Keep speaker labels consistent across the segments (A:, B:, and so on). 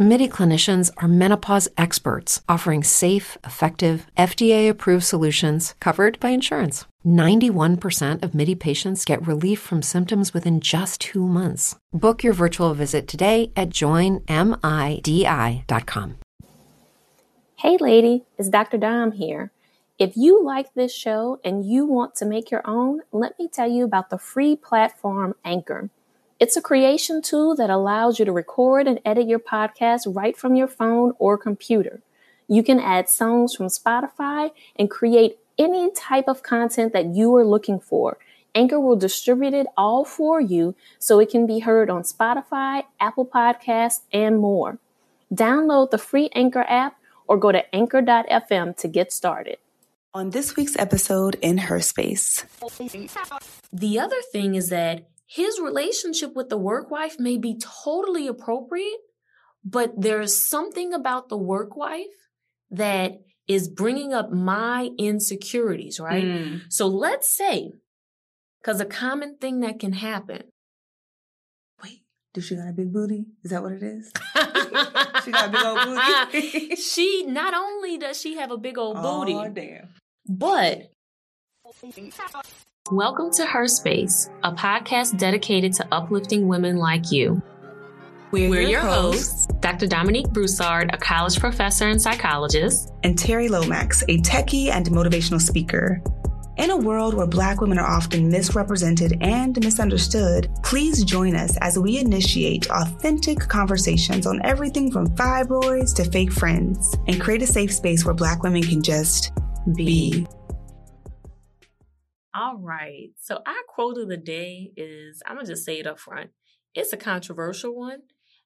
A: MIDI clinicians are menopause experts offering safe, effective, FDA approved solutions covered by insurance. 91% of MIDI patients get relief from symptoms within just two months. Book your virtual visit today at joinmidi.com.
B: Hey, lady, it's Dr. Dom here. If you like this show and you want to make your own, let me tell you about the free platform Anchor. It's a creation tool that allows you to record and edit your podcast right from your phone or computer. You can add songs from Spotify and create any type of content that you are looking for. Anchor will distribute it all for you so it can be heard on Spotify, Apple Podcasts, and more. Download the free Anchor app or go to anchor.fm to get started.
C: On this week's episode in Her Space.
B: The other thing is that his relationship with the work wife may be totally appropriate, but there's something about the work wife that is bringing up my insecurities, right? Mm. So let's say, because a common thing that can happen.
C: Wait, does she got a big booty? Is that what it is? she got a big old booty.
B: she not only does she have a big old booty.
C: Oh damn.
B: But welcome to Her Space, a podcast dedicated to uplifting women like you.
C: We're, We're your, your hosts, hosts,
B: Dr. Dominique Broussard, a college professor and psychologist,
C: and Terry Lomax, a techie and motivational speaker. In a world where Black women are often misrepresented and misunderstood, please join us as we initiate authentic conversations on everything from fibroids to fake friends and create a safe space where Black women can just be.
B: All right. So, our quote of the day is I'm going to just say it up front. It's a controversial one.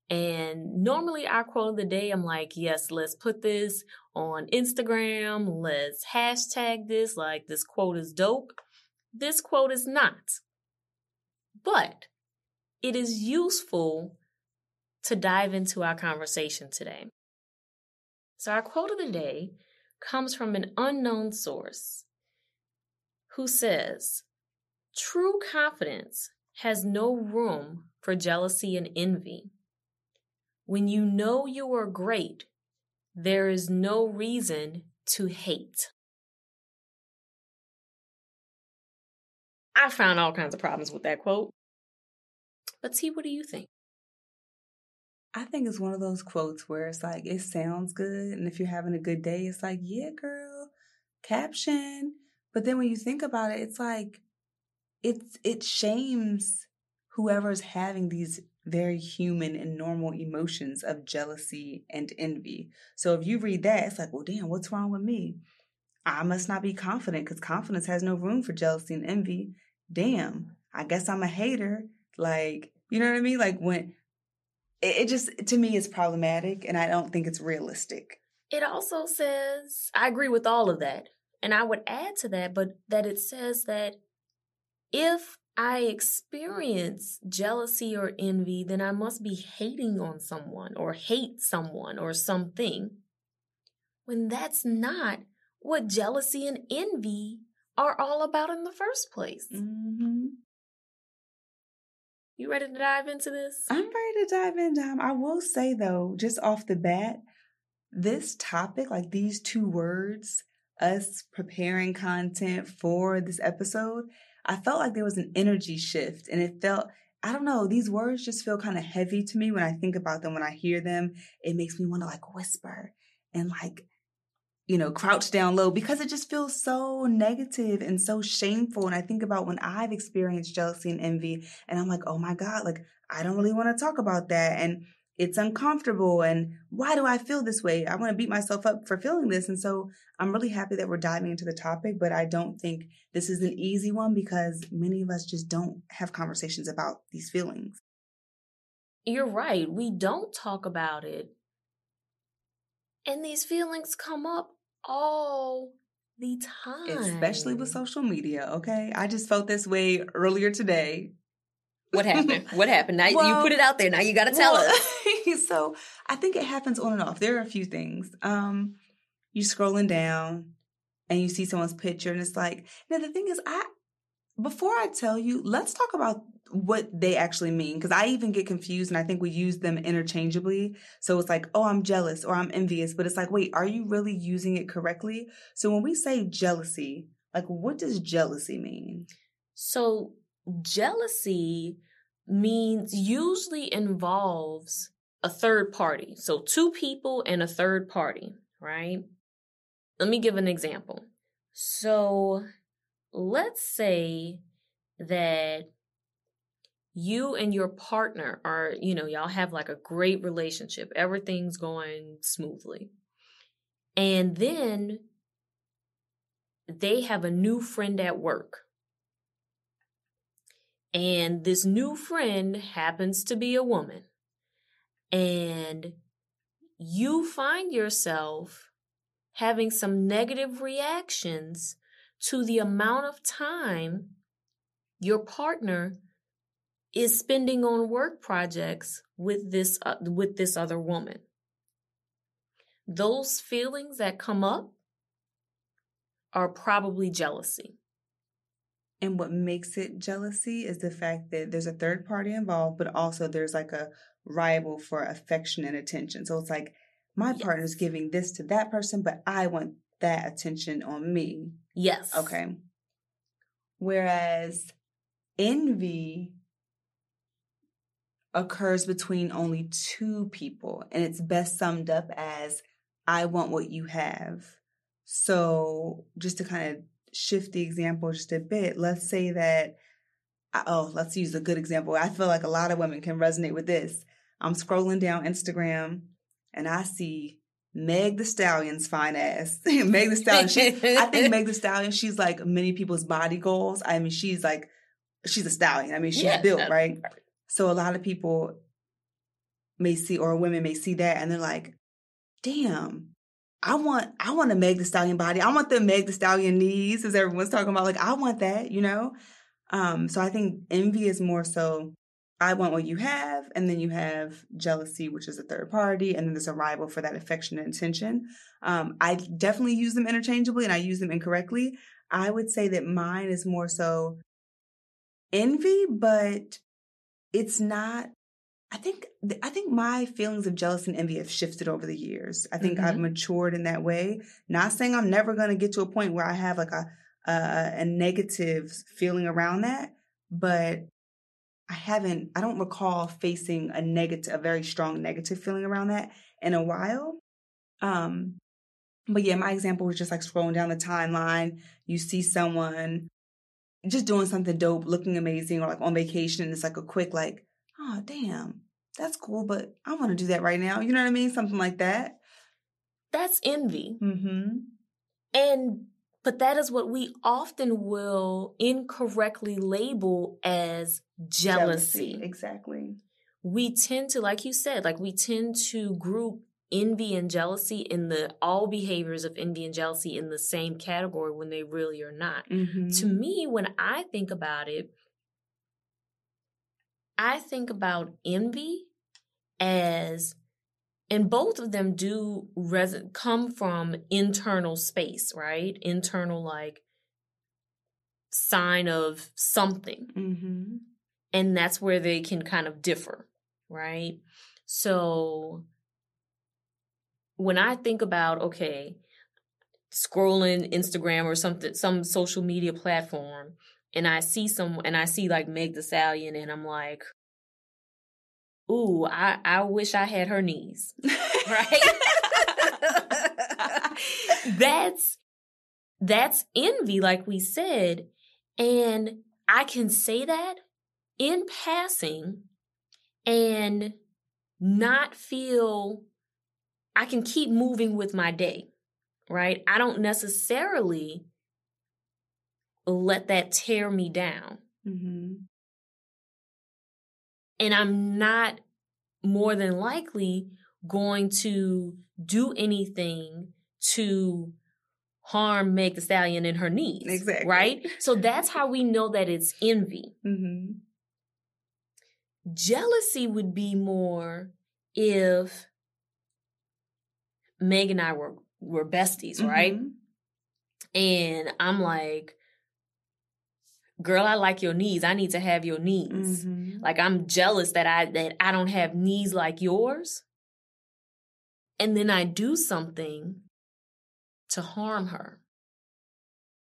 B: And normally, our quote of the day, I'm like, yes, let's put this on Instagram. Let's hashtag this. Like, this quote is dope. This quote is not. But it is useful to dive into our conversation today. So, our quote of the day comes from an unknown source who says, True confidence has no room for jealousy and envy. When you know you are great, there is no reason to hate. I found all kinds of problems with that quote. But T, what do you think?
C: I think it's one of those quotes where it's like, it sounds good. And if you're having a good day, it's like, yeah, girl, caption. But then when you think about it, it's like, it's, it shames whoever's having these very human and normal emotions of jealousy and envy. So if you read that, it's like, well, damn, what's wrong with me? I must not be confident because confidence has no room for jealousy and envy. Damn, I guess I'm a hater. Like, you know what I mean? Like when it, it just to me is problematic and I don't think it's realistic.
B: It also says, I agree with all of that. And I would add to that, but that it says that if I experience jealousy or envy, then I must be hating on someone or hate someone or something. When that's not what jealousy and envy are all about in the first place.
C: Mm-hmm.
B: You ready to dive into this?
C: I'm ready to dive in, Dom. I will say though, just off the bat, this topic, like these two words, us preparing content for this episode, I felt like there was an energy shift and it felt, I don't know, these words just feel kind of heavy to me when I think about them, when I hear them. It makes me want to like whisper and like, you know, crouch down low because it just feels so negative and so shameful. And I think about when I've experienced jealousy and envy and I'm like, oh my God, like I don't really want to talk about that. And it's uncomfortable and why do I feel this way? I want to beat myself up for feeling this. And so I'm really happy that we're diving into the topic, but I don't think this is an easy one because many of us just don't have conversations about these feelings.
B: You're right. We don't talk about it. And these feelings come up all the time.
C: Especially with social media, okay? I just felt this way earlier today
B: what happened? what happened? Now well, you put it out there. Now you got to tell well, us.
C: so I think it happens on and off. There are a few things. Um, you're scrolling down and you see someone's picture and it's like, now the thing is, I, before I tell you, let's talk about what they actually mean. Cause I even get confused and I think we use them interchangeably. So it's like, oh, I'm jealous or I'm envious, but it's like, wait, are you really using it correctly? So when we say jealousy, like what does jealousy mean?
B: So jealousy means usually involves a third party. So two people and a third party, right? Let me give an example. So let's say that you and your partner are, you know, y'all have like a great relationship. Everything's going smoothly. And then they have a new friend at work. And this new friend happens to be a woman. And you find yourself having some negative reactions to the amount of time your partner is spending on work projects with this uh, with this other woman those feelings that come up are probably jealousy
C: and what makes it jealousy is the fact that there's a third party involved but also there's like a rival for affection and attention so it's like my yes. partner's giving this to that person but i want that attention on me
B: yes
C: okay whereas envy occurs between only two people, and it's best summed up as I want what you have. So, just to kind of shift the example just a bit, let's say that, oh, let's use a good example. I feel like a lot of women can resonate with this. I'm scrolling down Instagram and I see Meg the Stallion's fine ass. Meg the Stallion. She, I think Meg the Stallion, she's like many people's body goals. I mean, she's like, she's a stallion. I mean, she's yeah, built, right? So a lot of people may see, or women may see that and they're like, damn, I want, I want a Meg the Stallion body. I want the Meg the Stallion knees, as everyone's talking about. Like, I want that, you know? Um, so I think envy is more so I want what you have, and then you have jealousy, which is a third party, and then there's a rival for that affection and attention. Um, I definitely use them interchangeably and I use them incorrectly. I would say that mine is more so envy, but it's not I think I think my feelings of jealousy and envy have shifted over the years. I think mm-hmm. I've matured in that way. Not saying I'm never going to get to a point where I have like a, a a negative feeling around that, but I haven't. I don't recall facing a negative, a very strong negative feeling around that in a while. Um, but yeah, my example was just like scrolling down the timeline. You see someone just doing something dope, looking amazing, or like on vacation. It's like a quick, like, oh, damn, that's cool, but I want to do that right now. You know what I mean? Something like that.
B: That's envy.
C: Mm-hmm.
B: And, but that is what we often will incorrectly label as jealousy.
C: jealousy. Exactly.
B: We tend to, like you said, like we tend to group envy and jealousy in the all behaviors of envy and jealousy in the same category when they really are not.
C: Mm-hmm.
B: To me, when I think about it, I think about envy as and both of them do res- come from internal space, right? Internal like sign of something.
C: Mm-hmm.
B: And that's where they can kind of differ, right? So when I think about, okay, scrolling Instagram or something, some social media platform, and I see some, and I see like Meg the Stallion, and I'm like, ooh, I, I wish I had her knees, right? that's, that's envy, like we said. And I can say that in passing and not feel I can keep moving with my day, right? I don't necessarily let that tear me down.
C: Mm-hmm.
B: And I'm not more than likely going to do anything to harm Meg the Stallion in her knees.
C: Exactly.
B: Right? So that's how we know that it's envy.
C: Mm-hmm.
B: Jealousy would be more if Meg and I were were besties, mm-hmm. right? And I'm like, girl, I like your knees. I need to have your knees. Mm-hmm. Like I'm jealous that I that I don't have knees like yours. And then I do something to harm her.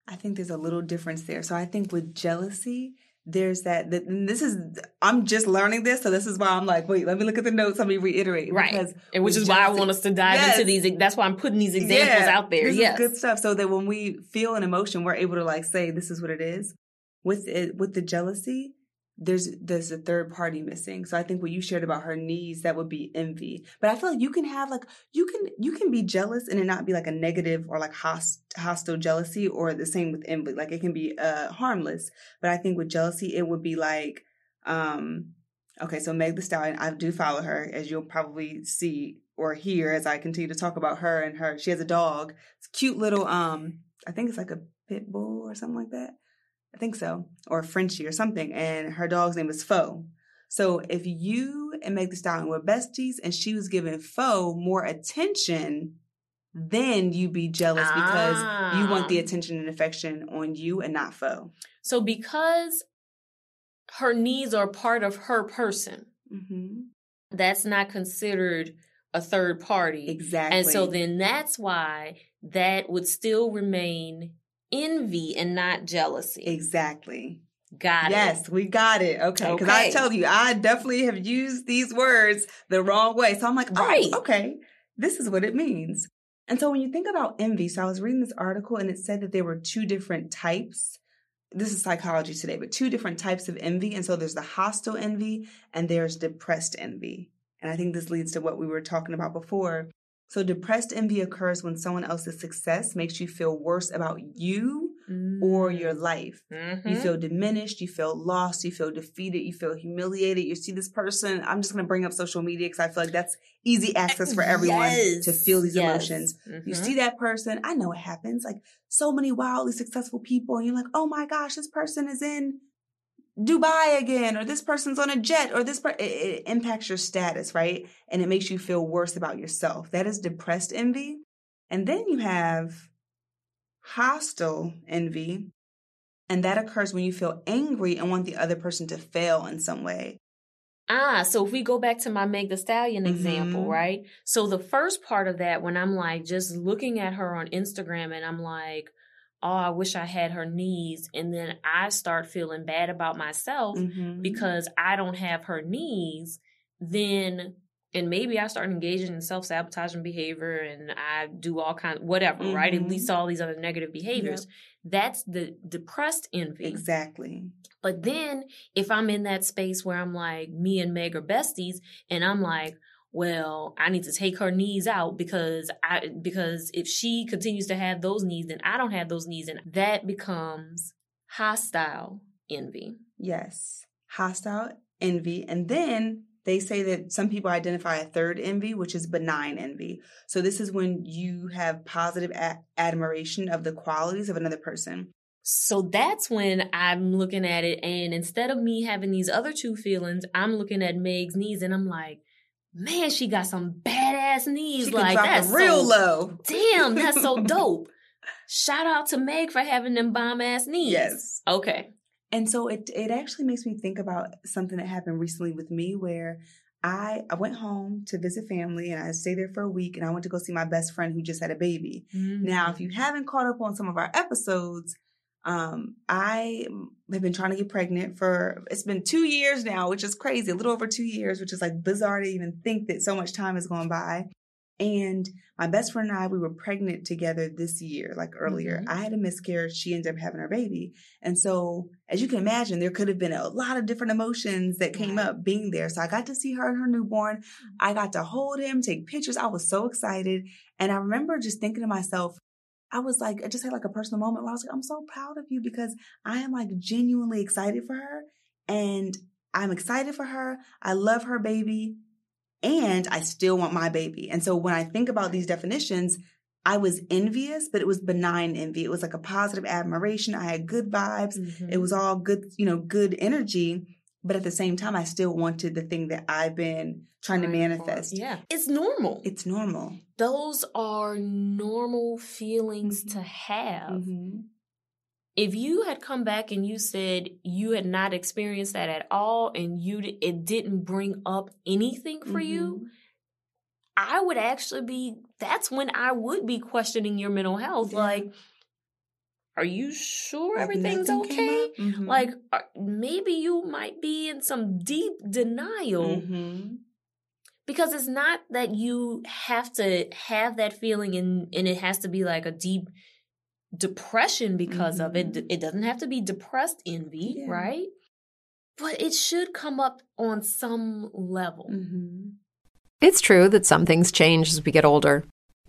C: I think there's a little difference there. So I think with jealousy, there's that, that this is I'm just learning this, so this is why I'm like, wait, let me look at the notes. Let me reiterate,
B: right? Because and which is why I want us to dive yes. into these. That's why I'm putting these examples yeah, out there. Yes,
C: good stuff. So that when we feel an emotion, we're able to like say, this is what it is. With it, with the jealousy, there's there's a third party missing. So I think what you shared about her knees, that would be envy. But I feel like you can have like you can you can be jealous and it not be like a negative or like host, hostile jealousy or the same with envy. Like it can be uh harmless. But I think with jealousy it would be like um okay, so Meg the Stallion, I do follow her as you'll probably see or hear as I continue to talk about her and her she has a dog. It's a cute little um I think it's like a pit bull or something like that. I think so, or Frenchie or something, and her dog's name is Foe. So if you and Meg the Stallion were besties and she was giving Foe more attention, then you'd be jealous ah. because you want the ah. attention and affection on you and not Foe.
B: So because her needs are part of her person, mm-hmm. that's not considered a third party.
C: Exactly.
B: And so then that's why that would still remain envy and not jealousy.
C: Exactly.
B: Got
C: yes, it. Yes, we got it. Okay. Because okay. I tell you, I definitely have used these words the wrong way. So I'm like, oh, right. okay, this is what it means. And so when you think about envy, so I was reading this article and it said that there were two different types. This is psychology today, but two different types of envy. And so there's the hostile envy and there's depressed envy. And I think this leads to what we were talking about before so depressed envy occurs when someone else's success makes you feel worse about you mm. or your life. Mm-hmm. You feel diminished, you feel lost, you feel defeated, you feel humiliated. You see this person. I'm just going to bring up social media because I feel like that's easy access for everyone yes. to feel these yes. emotions. Mm-hmm. You see that person. I know it happens. Like so many wildly successful people, and you're like, oh my gosh, this person is in Dubai again, or this person's on a jet, or this per- it, it impacts your status, right? And it makes you feel worse about yourself. That is depressed envy. And then you have hostile envy, and that occurs when you feel angry and want the other person to fail in some way.
B: Ah, so if we go back to my Meg the Stallion mm-hmm. example, right? So the first part of that, when I'm like just looking at her on Instagram and I'm like, oh, I wish I had her knees. And then I start feeling bad about myself mm-hmm. because I don't have her knees. Then, and maybe I start engaging in self sabotaging behavior and I do all kinds, whatever, mm-hmm. right? At least mm-hmm. all these other negative behaviors. Yep. That's the depressed envy.
C: Exactly.
B: But then if I'm in that space where I'm like, me and Meg are besties, and I'm like, well, I need to take her knees out because I because if she continues to have those knees, then I don't have those knees, and that becomes hostile envy.
C: Yes, hostile envy, and then they say that some people identify a third envy, which is benign envy. So this is when you have positive a- admiration of the qualities of another person.
B: So that's when I'm looking at it, and instead of me having these other two feelings, I'm looking at Meg's knees, and I'm like man, she got some badass knees. She like that's
C: real
B: so,
C: low.
B: Damn, that's so dope. Shout out to Meg for having them bomb ass knees.
C: Yes.
B: Okay.
C: And so it it actually makes me think about something that happened recently with me where I I went home to visit family and I stayed there for a week and I went to go see my best friend who just had a baby. Mm-hmm. Now, if you haven't caught up on some of our episodes, um, I have been trying to get pregnant for it's been two years now, which is crazy, a little over two years, which is like bizarre to even think that so much time has gone by. And my best friend and I, we were pregnant together this year, like earlier. Mm-hmm. I had a miscarriage. She ended up having her baby. And so, as you can imagine, there could have been a lot of different emotions that came up being there. So I got to see her and her newborn. I got to hold him, take pictures. I was so excited. And I remember just thinking to myself, I was like, I just had like a personal moment where I was like, I'm so proud of you because I am like genuinely excited for her. And I'm excited for her. I love her baby. And I still want my baby. And so when I think about these definitions, I was envious, but it was benign envy. It was like a positive admiration. I had good vibes. Mm-hmm. It was all good, you know, good energy. But at the same time, I still wanted the thing that I've been trying to manifest.
B: Yeah. It's normal.
C: It's normal.
B: Those are normal feelings mm-hmm. to have. Mm-hmm. If you had come back and you said you had not experienced that at all and you it didn't bring up anything for mm-hmm. you, I would actually be that's when I would be questioning your mental health yeah. like are you sure like everything's okay? Mm-hmm. Like, are, maybe you might be in some deep denial. Mm-hmm. Because it's not that you have to have that feeling and, and it has to be like a deep depression because mm-hmm. of it. Mm-hmm. It doesn't have to be depressed envy, yeah. right? But it should come up on some level.
A: Mm-hmm. It's true that some things change as we get older.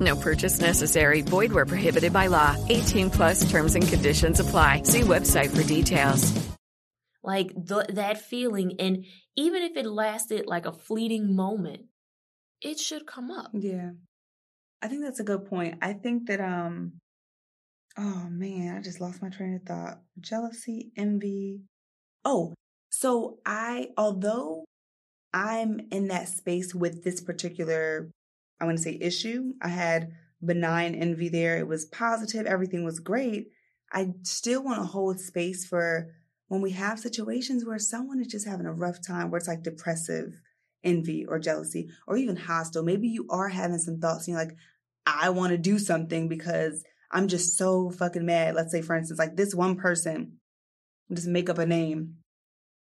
D: No purchase necessary. Void where prohibited by law. 18 plus terms and conditions apply. See website for details.
B: Like th- that feeling. And even if it lasted like a fleeting moment, it should come up.
C: Yeah. I think that's a good point. I think that, um, oh man, I just lost my train of thought. Jealousy, envy. Oh, so I, although I'm in that space with this particular I want to say issue. I had benign envy there. It was positive. Everything was great. I still want to hold space for when we have situations where someone is just having a rough time, where it's like depressive envy or jealousy or even hostile. Maybe you are having some thoughts and you're like, I want to do something because I'm just so fucking mad. Let's say, for instance, like this one person, just make up a name.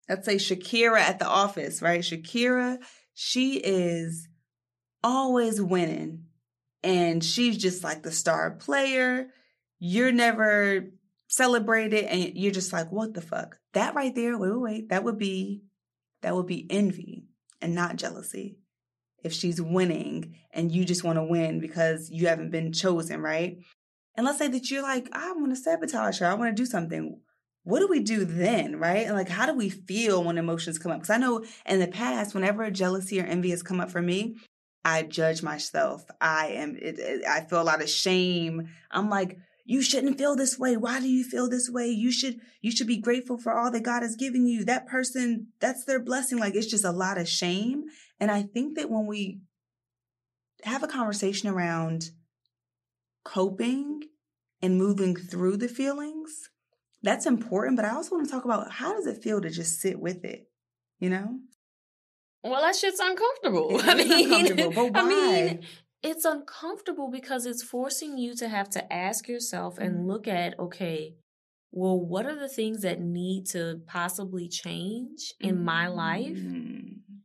C: Let's say Shakira at the office, right? Shakira, she is always winning. And she's just like the star player. You're never celebrated and you're just like, what the fuck? That right there, wait, wait, wait, that would be that would be envy and not jealousy. If she's winning and you just want to win because you haven't been chosen, right? And let's say that you're like, I want to sabotage her, I want to do something. What do we do then, right? And like, how do we feel when emotions come up? Because I know in the past, whenever jealousy or envy has come up for me, I judge myself. I am, it, it, I feel a lot of shame. I'm like, you shouldn't feel this way. Why do you feel this way? You should, you should be grateful for all that God has given you. That person, that's their blessing. Like it's just a lot of shame. And I think that when we have a conversation around coping and moving through the feelings, that's important. But I also want to talk about how does it feel to just sit with it? You know?
B: Well, that shit's uncomfortable.
C: It I mean, uncomfortable, I mean,
B: it's uncomfortable because it's forcing you to have to ask yourself and mm-hmm. look at, okay, well, what are the things that need to possibly change in mm-hmm. my life? Mm-hmm.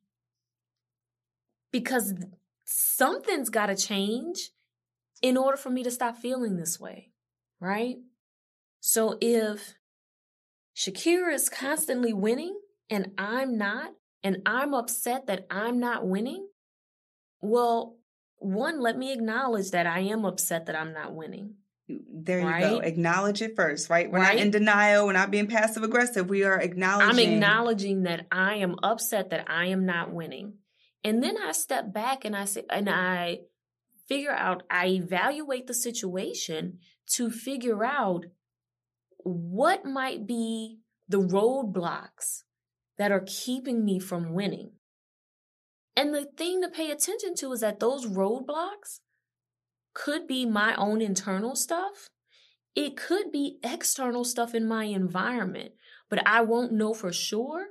B: Because something's got to change in order for me to stop feeling this way, right? So if Shakira is constantly winning and I'm not, and I'm upset that I'm not winning, well, one, let me acknowledge that I am upset that I'm not winning.
C: There you right? go. Acknowledge it first, right? We're right? not in denial. We're not being passive aggressive. We are acknowledging.
B: I'm acknowledging that I am upset that I am not winning. And then I step back and I say, and I figure out, I evaluate the situation to figure out what might be the roadblocks that are keeping me from winning. And the thing to pay attention to is that those roadblocks could be my own internal stuff. It could be external stuff in my environment, but I won't know for sure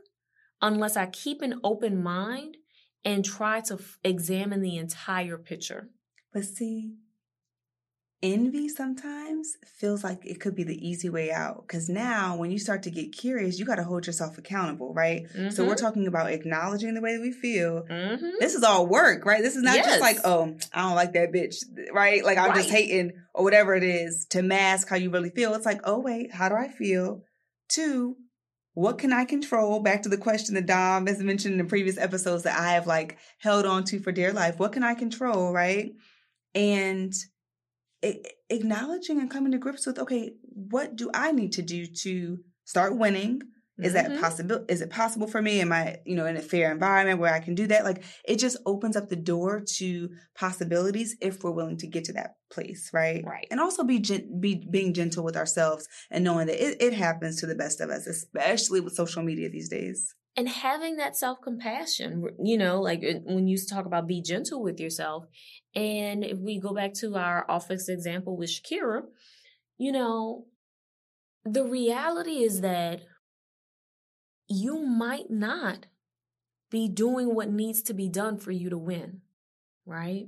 B: unless I keep an open mind and try to f- examine the entire picture.
C: But see, envy sometimes feels like it could be the easy way out because now when you start to get curious you got to hold yourself accountable right mm-hmm. so we're mm-hmm. talking about acknowledging the way that we feel mm-hmm. this is all work right this is not yes. just like oh i don't like that bitch right like i'm right. just hating or whatever it is to mask how you really feel it's like oh wait how do i feel two what can I control? Back to the question that Dom has mentioned in previous episodes that I have like held on to for dear life. What can I control? Right. And acknowledging and coming to grips with okay what do i need to do to start winning? Is mm-hmm. that possible is it possible for me? Am i you know in a fair environment where i can do that? Like it just opens up the door to possibilities if we're willing to get to that place right?
B: Right.
C: And also be gen- be being gentle with ourselves and knowing that it, it happens to the best of us especially with social media these days
B: and having that self compassion, you know, like uh, when you talk about be gentle with yourself. And if we go back to our office example with Shakira, you know, the reality is that you might not be doing what needs to be done for you to win, right?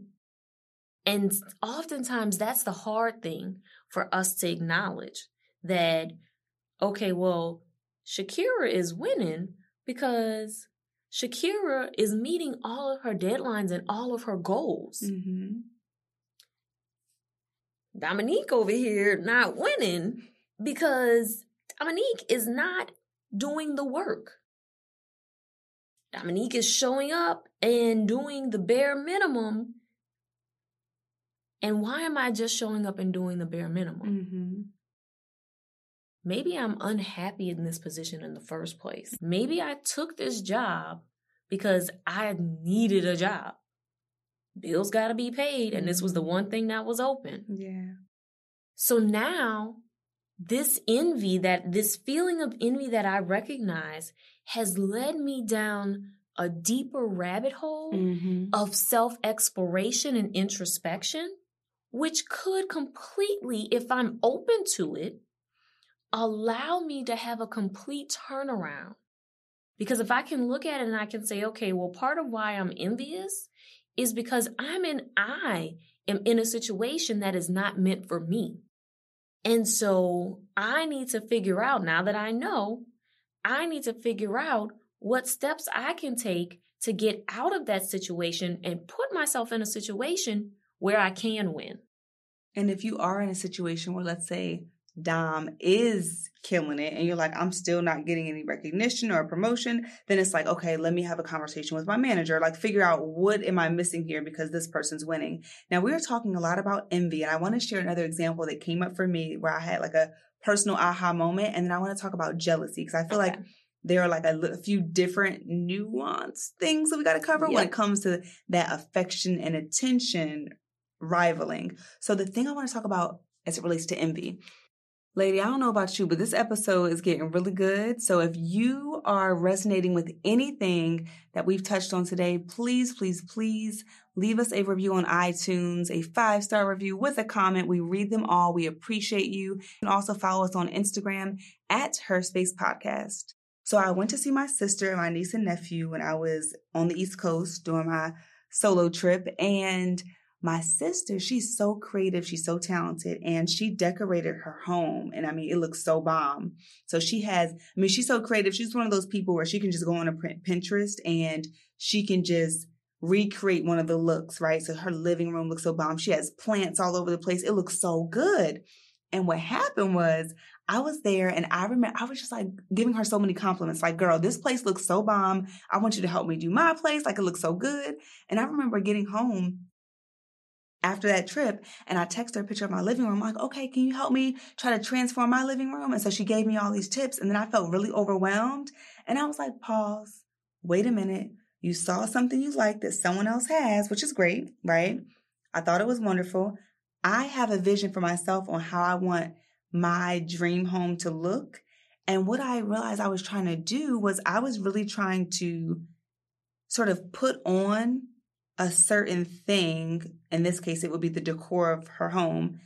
B: And oftentimes that's the hard thing for us to acknowledge that, okay, well, Shakira is winning, because Shakira is meeting all of her deadlines and all of her goals. Mm-hmm. Dominique over here not winning because Dominique is not doing the work. Dominique is showing up and doing the bare minimum. And why am I just showing up and doing the bare minimum? Mm-hmm. Maybe I'm unhappy in this position in the first place. Maybe I took this job because I needed a job. Bills got to be paid, and this was the one thing that was open.
C: Yeah.
B: So now, this envy, that this feeling of envy that I recognize, has led me down a deeper rabbit hole mm-hmm. of self exploration and introspection, which could completely, if I'm open to it, allow me to have a complete turnaround. Because if I can look at it and I can say, okay, well, part of why I'm envious is because I'm in, I am in a situation that is not meant for me. And so I need to figure out now that I know, I need to figure out what steps I can take to get out of that situation and put myself in a situation where I can win.
C: And if you are in a situation where, let's say, Dom is killing it and you're like, I'm still not getting any recognition or promotion, then it's like, okay, let me have a conversation with my manager, like figure out what am I missing here because this person's winning. Now we are talking a lot about envy and I want to share another example that came up for me where I had like a personal aha moment and then I want to talk about jealousy because I feel okay. like there are like a, a, few different nuanced things that we got to cover yep. when it comes to that affection and attention rivaling. So the thing I want to talk about as it relates to envy Lady, I don't know about you, but this episode is getting really good. So if you are resonating with anything that we've touched on today, please, please, please leave us a review on iTunes, a five star review with a comment. We read them all. We appreciate you. You can also follow us on Instagram at Her Space Podcast. So I went to see my sister and my niece and nephew when I was on the East Coast during my solo trip and my sister, she's so creative, she's so talented, and she decorated her home. And I mean, it looks so bomb. So she has, I mean, she's so creative. She's one of those people where she can just go on a Pinterest and she can just recreate one of the looks, right? So her living room looks so bomb. She has plants all over the place. It looks so good. And what happened was I was there and I remember I was just like giving her so many compliments. Like, girl, this place looks so bomb. I want you to help me do my place. Like it looks so good. And I remember getting home after that trip and I text her a picture of my living room. I'm like, okay, can you help me try to transform my living room? And so she gave me all these tips and then I felt really overwhelmed. And I was like, pause, wait a minute. You saw something you like that someone else has, which is great, right? I thought it was wonderful. I have a vision for myself on how I want my dream home to look. And what I realized I was trying to do was I was really trying to sort of put on a certain thing. In this case, it would be the decor of her home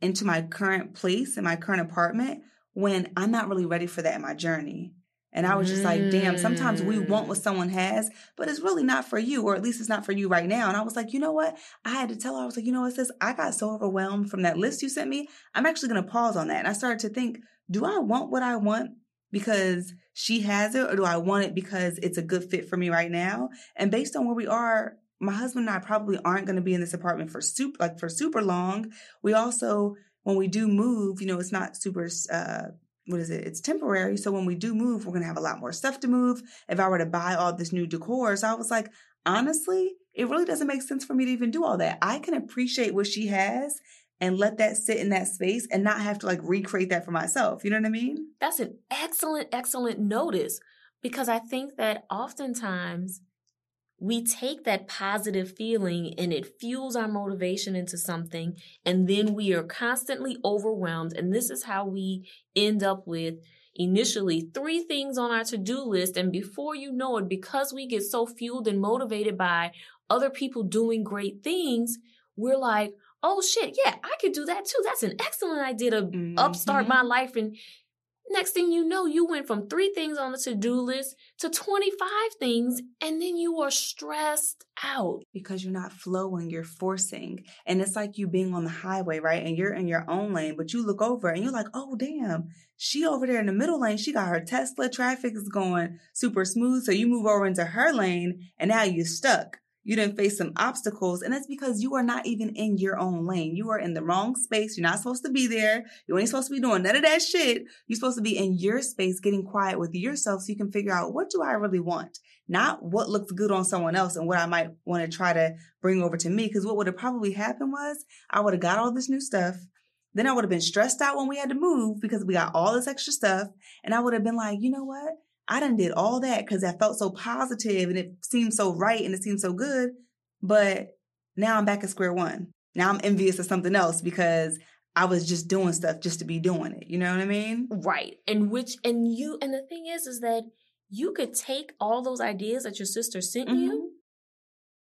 C: into my current place in my current apartment when I'm not really ready for that in my journey. And I was just like, damn, sometimes we want what mm. someone has, but it's really not for you, or at least it's not for you right now. And I was like, you know what? I had to tell her, I was like, you know what, sis, I got so overwhelmed from that list you sent me. I'm actually going to pause on that. And I started to think, do I want what I want because she has it, or do I want it because it's a good fit for me right now? And based on where we are, my husband and I probably aren't going to be in this apartment for super, like for super long. We also, when we do move, you know, it's not super, uh, what is it? It's temporary. So when we do move, we're going to have a lot more stuff to move. If I were to buy all this new decor, so I was like, honestly, it really doesn't make sense for me to even do all that. I can appreciate what she has and let that sit in that space and not have to like recreate that for myself. You know what I mean?
B: That's an excellent, excellent notice because I think that oftentimes we take that positive feeling and it fuels our motivation into something and then we are constantly overwhelmed. And this is how we end up with initially three things on our to-do list. And before you know it because we get so fueled and motivated by other people doing great things we're like oh shit yeah i could do that too. That's an excellent idea to mm-hmm. upstart my life and Next thing you know, you went from three things on the to do list to 25 things, and then you are stressed out.
C: Because you're not flowing, you're forcing. And it's like you being on the highway, right? And you're in your own lane, but you look over and you're like, oh, damn, she over there in the middle lane, she got her Tesla, traffic is going super smooth. So you move over into her lane, and now you're stuck you didn't face some obstacles. And that's because you are not even in your own lane. You are in the wrong space. You're not supposed to be there. You ain't supposed to be doing none of that shit. You're supposed to be in your space, getting quiet with yourself so you can figure out what do I really want? Not what looks good on someone else and what I might want to try to bring over to me. Cause what would have probably happened was I would have got all this new stuff. Then I would have been stressed out when we had to move because we got all this extra stuff. And I would have been like, you know what? I done did all that because I felt so positive and it seemed so right and it seemed so good. But now I'm back at square one. Now I'm envious of something else because I was just doing stuff just to be doing it. You know what I mean?
B: Right. And which, and you, and the thing is, is that you could take all those ideas that your sister sent mm-hmm. you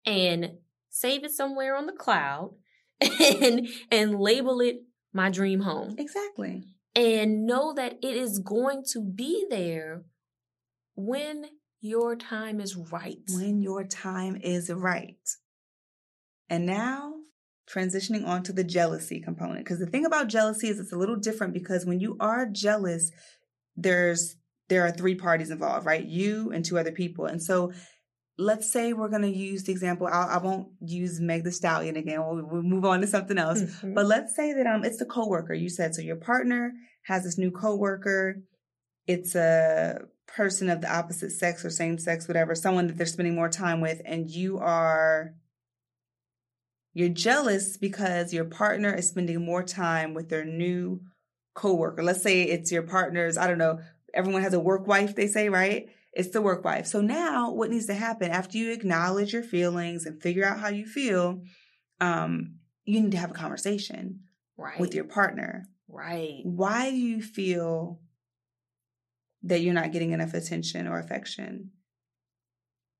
B: and save it somewhere on the cloud and, and label it my dream home.
C: Exactly.
B: And know that it is going to be there when your time is right.
C: When your time is right. And now transitioning on to the jealousy component. Because the thing about jealousy is it's a little different because when you are jealous, there's there are three parties involved, right? You and two other people. And so let's say we're going to use the example. I'll, I will not use Meg the Stallion again. We'll, we'll move on to something else. Mm-hmm. But let's say that um, it's the coworker you said. So your partner has this new coworker. It's a person of the opposite sex or same sex, whatever, someone that they're spending more time with, and you are you're jealous because your partner is spending more time with their new coworker. Let's say it's your partner's, I don't know, everyone has a work wife, they say, right? It's the work wife. So now what needs to happen after you acknowledge your feelings and figure out how you feel, um, you need to have a conversation
B: right.
C: with your partner.
B: Right.
C: Why do you feel that you're not getting enough attention or affection?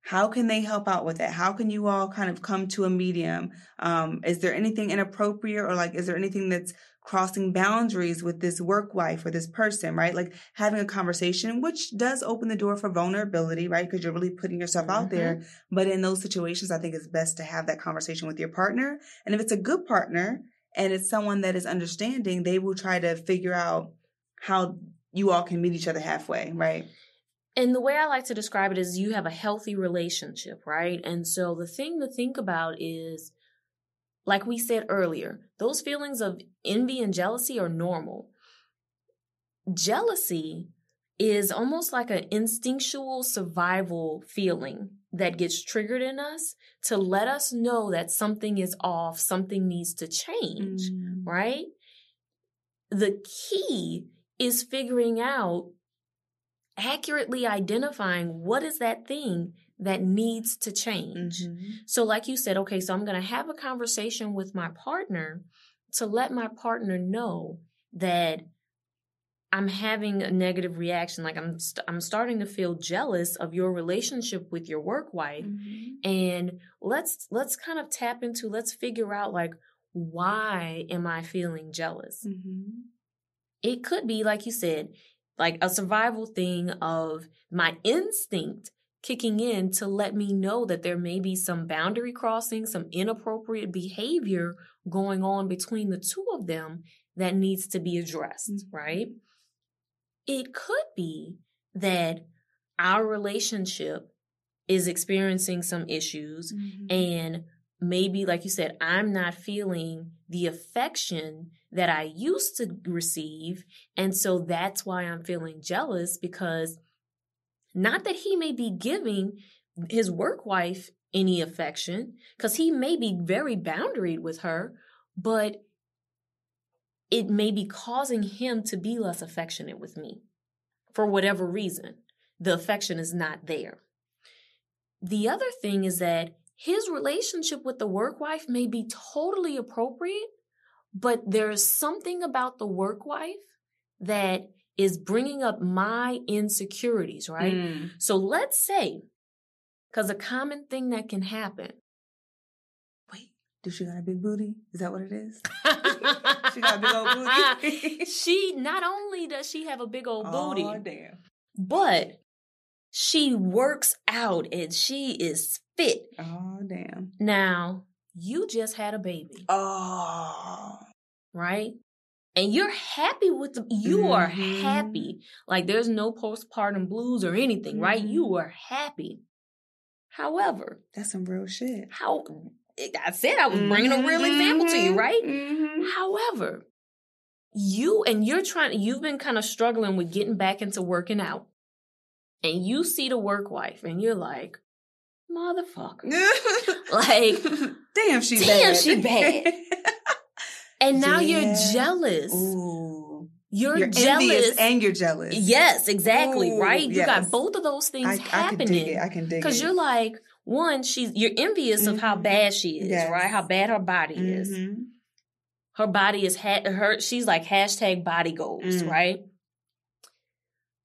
C: How can they help out with that? How can you all kind of come to a medium? Um, is there anything inappropriate or like, is there anything that's crossing boundaries with this work wife or this person, right? Like having a conversation, which does open the door for vulnerability, right? Because you're really putting yourself mm-hmm. out there. Mm-hmm. But in those situations, I think it's best to have that conversation with your partner. And if it's a good partner and it's someone that is understanding, they will try to figure out how you all can meet each other halfway, right?
B: And the way I like to describe it is you have a healthy relationship, right? And so the thing to think about is, like we said earlier, those feelings of envy and jealousy are normal. Jealousy is almost like an instinctual survival feeling that gets triggered in us to let us know that something is off, something needs to change, mm. right? The key is figuring out accurately identifying what is that thing that needs to change.
C: Mhm.
B: So, like you said, okay, so I'm going to have a conversation with my partner to let my partner know that I'm having a negative reaction. Like I'm, st- I'm starting to feel jealous of your relationship with your work wife,
C: Mhm.
B: and let's let's kind of tap into. Let's figure out like why am I feeling jealous?
C: Mhm.
B: It could be like you said, like a survival thing of my instinct kicking in to let me know that there may be some boundary crossing, some inappropriate behavior going on between the two of them that needs to be addressed,
C: Mhm.
B: right? It could be that our relationship is experiencing some issues
C: Mhm.
B: and maybe like you said i'm not feeling the affection that i used to receive. And so that's why i'm feeling jealous because not that he may be giving his work wife any affection because he may be very boundaried with her but it may be causing him to be less affectionate with me for whatever reason. The affection is not there. The other thing is that his relationship with the work wife may be totally appropriate, but there's something about the work wife that is bringing up my insecurities, right?
C: Mm.
B: So let's say, because a common thing that can happen.
C: Wait, does she got a big booty? Is that what it is? she got a big old booty.
B: she not only does she have a big old booty,
C: Oh damn.
B: but she works out and she is fit.
C: Oh damn.
B: Now, you just had a baby.
C: Oh.
B: right? And you're happy with the, you are
C: Mhm.
B: happy. Like there's no postpartum blues or anything, right? You
C: Mhm.
B: are happy. However,
C: That's some real shit.
B: how I said I was bringing a real example to you, right?
C: Mm-hmm.
B: However, you and you're trying, you've been kind of struggling with getting back into working out. And you see the work wife and you're like, motherfucker. Like,
C: damn, she
B: damn,
C: bad.
B: she bad. And now
C: Yeah.
B: you're jealous.
C: Ooh.
B: You're,
C: You're
B: jealous.
C: envious and you're jealous.
B: Yes, exactly,
C: Ooh,
B: right? You
C: yes.
B: got both of those things
C: I, I can dig
B: happening.
C: it. I can dig it.
B: Because you're like, one, she's you're envious of how
C: Mhm.
B: bad she is,
C: Yes.
B: right? How bad her body is.
C: Mhm.
B: Her body is ha- her. She's like hashtag body goals,
C: Mm.
B: right?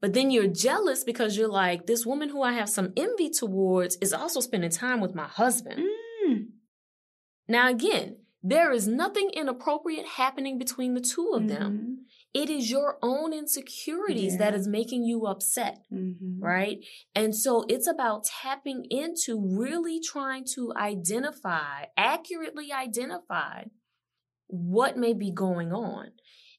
B: But then you're jealous because you're like, this woman who I have some envy towards is also spending time with my husband.
C: Mm.
B: Now, again, there is nothing inappropriate happening between the two of them.
C: Mhm.
B: It is your own insecurities that
C: Yeah.
B: is making you upset.
C: Mhm.
B: right? And so it's about tapping into really trying to identify, accurately identify what may be going on.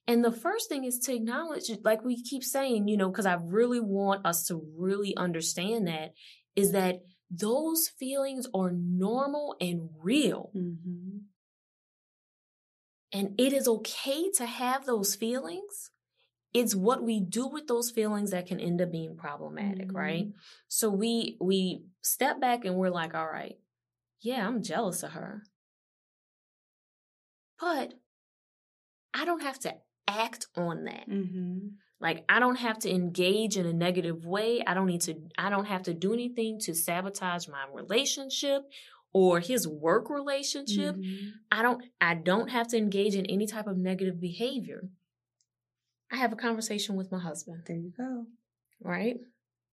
B: And the first thing is to acknowledge, like we keep saying, you know, because I really want us to really understand that, is that those feelings are normal and real.
C: Mhm.
B: And it is okay to have those feelings. It's what we do with those feelings that can end up being problematic,
C: Mhm.
B: right? So we we step back and we're like, all right, yeah, I'm jealous of her. But I don't have to act on that.
C: Mhm.
B: Like I don't have to engage in a negative way. I don't need to I don't have to do anything to sabotage my relationship or his work relationship.
C: Mhm.
B: I don't I don't have to engage in any type of negative behavior. I have a conversation with my husband,
C: There you go.
B: right?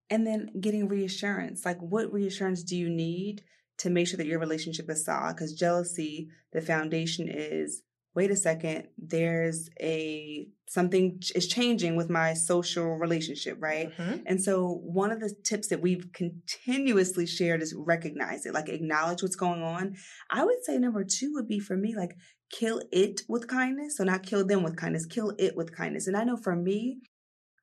C: And then getting reassurance. Like, what reassurance do you need to make sure that your relationship is solid? Because jealousy, the foundation is wait a second, there's a something is changing with my social relationship, right?
B: Mhm.
C: And so, one of the tips that we've continuously shared is recognize it, like acknowledge what's going on. I would say number two would be for me, like kill it with kindness. So, not kill them with kindness, kill it with kindness. And I know for me,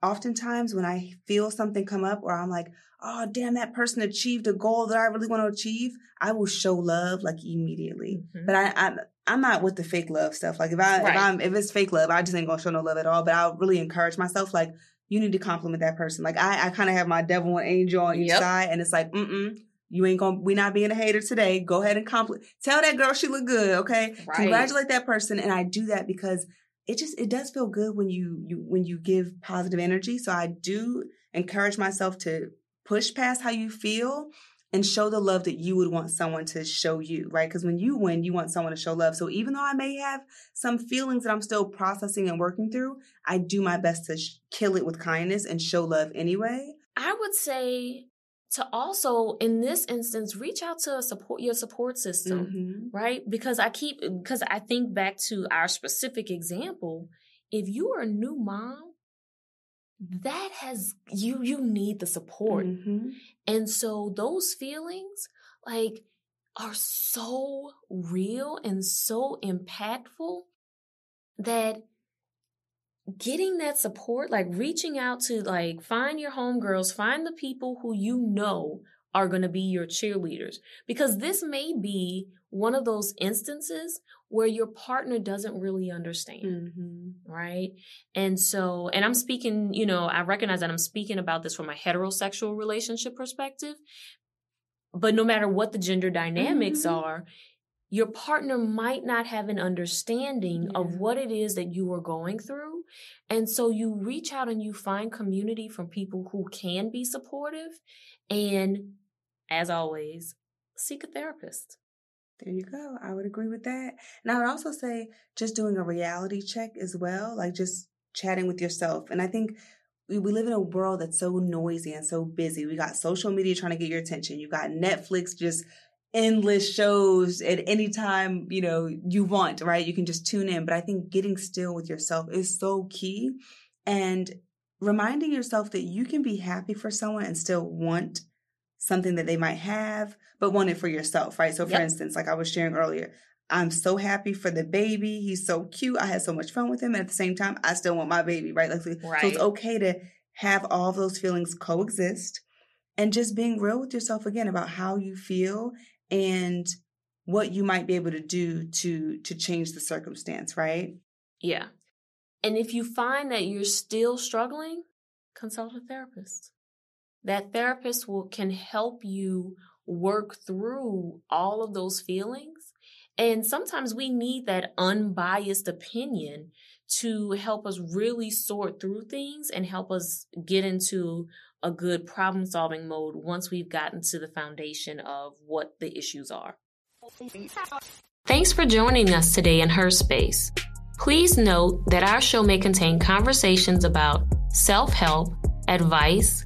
C: oftentimes when I feel something come up or I'm like, oh, damn, that person achieved a goal that I really want to achieve, I will show love like immediately.
B: Mhm.
C: But I, I'm, I'm not with the fake love stuff. Like if I,
B: Right.
C: if I'm, if it's fake love, I just ain't gonna show no love at all. But I'll really encourage myself, like, you need to compliment that person. Like I, I kind of have my devil and angel on each
B: Yep.
C: side, and it's like, mm mm, you ain't gonna, we not being a hater today. Go ahead and compliment. Tell that girl she look good, okay?
B: Right.
C: Congratulate that person, and I do that because it just it does feel good when you you when you give positive energy. So I do encourage myself to push past how you feel and show the love that you would want someone to show you, right? Because when you win, you want someone to show love. So even though I may have some feelings that I'm still processing and working through, I do my best to sh- kill it with kindness and show love anyway.
B: I would say to also in this instance reach out to support your support system mm-hmm. right because i keep because i think back to our specific example if you are a new mom that has you you need the support mm-hmm. and so those feelings like are so real and so impactful that getting that support, like reaching out to like find your homegirls, find the people who you know are going to be your cheerleaders because this may be one of those instances where your partner doesn't really understand mm-hmm. right and so and i'm speaking you know i recognize that i'm speaking about this from a heterosexual relationship perspective but no matter what the gender dynamics mm-hmm. are your partner might not have an understanding yeah. of what it is that you are going through. And so you reach out and you find community from people who can be supportive. And as always, seek a therapist.
C: There you go. I would agree with that. And I would also say just doing a reality check as well, like just chatting with yourself. And I think we, we live in a world that's so noisy and so busy. We got social media trying to get your attention. You got Netflix just endless shows at any time, you know, you want, right? You can just tune in. But I think getting still with yourself is so key. And reminding yourself that you can be happy for someone and still want something that they might have, but want it for yourself, right? So for yep. instance, like I was sharing earlier, I'm so happy for the baby. He's so cute. I had so much fun with him. And at the same time, I still want my baby, right? Like, right. So it's okay to have all those feelings coexist and just being real with yourself again about how you feel and what you might be able to do to to change the circumstance, right?
B: Yeah. And if you find that you're still struggling, consult a therapist. That therapist will can help you work through all of those feelings. And sometimes we need that unbiased opinion to help us really sort through things and help us get into a good problem solving mode once we've gotten to the foundation of what the issues are. Thanks for joining us today in Her Space. Please note that our show may contain conversations about self help, advice,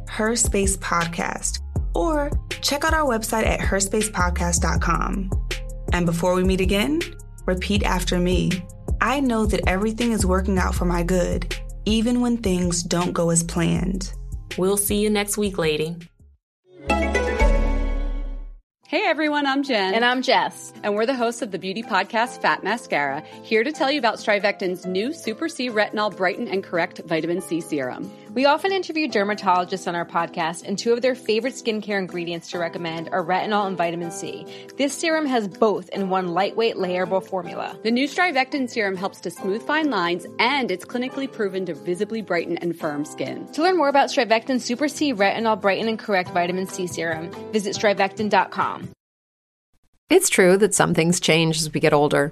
C: Her Space Podcast, or check out our website at herspacepodcast.com. And before we meet again, repeat after me. I know that everything is working out for my good, even when things don't go as planned.
B: We'll see you next week, lady.
E: Hey everyone, I'm Jen.
F: And I'm Jess.
E: And we're the hosts of the beauty podcast Fat Mascara, here to tell you about Strivectin's new Super C Retinol Brighten and Correct Vitamin C Serum.
F: We often interview dermatologists on our podcast, and two of their favorite skincare ingredients to recommend are retinol and vitamin C. This serum has both in one lightweight, layerable formula.
E: The new Strivectin serum helps to smooth fine lines, and it's clinically proven to visibly brighten and firm skin.
F: To learn more about Strivectin Super C Retinol Brighten and Correct Vitamin C Serum, visit strivectin.com.
A: It's true that some things change as we get older.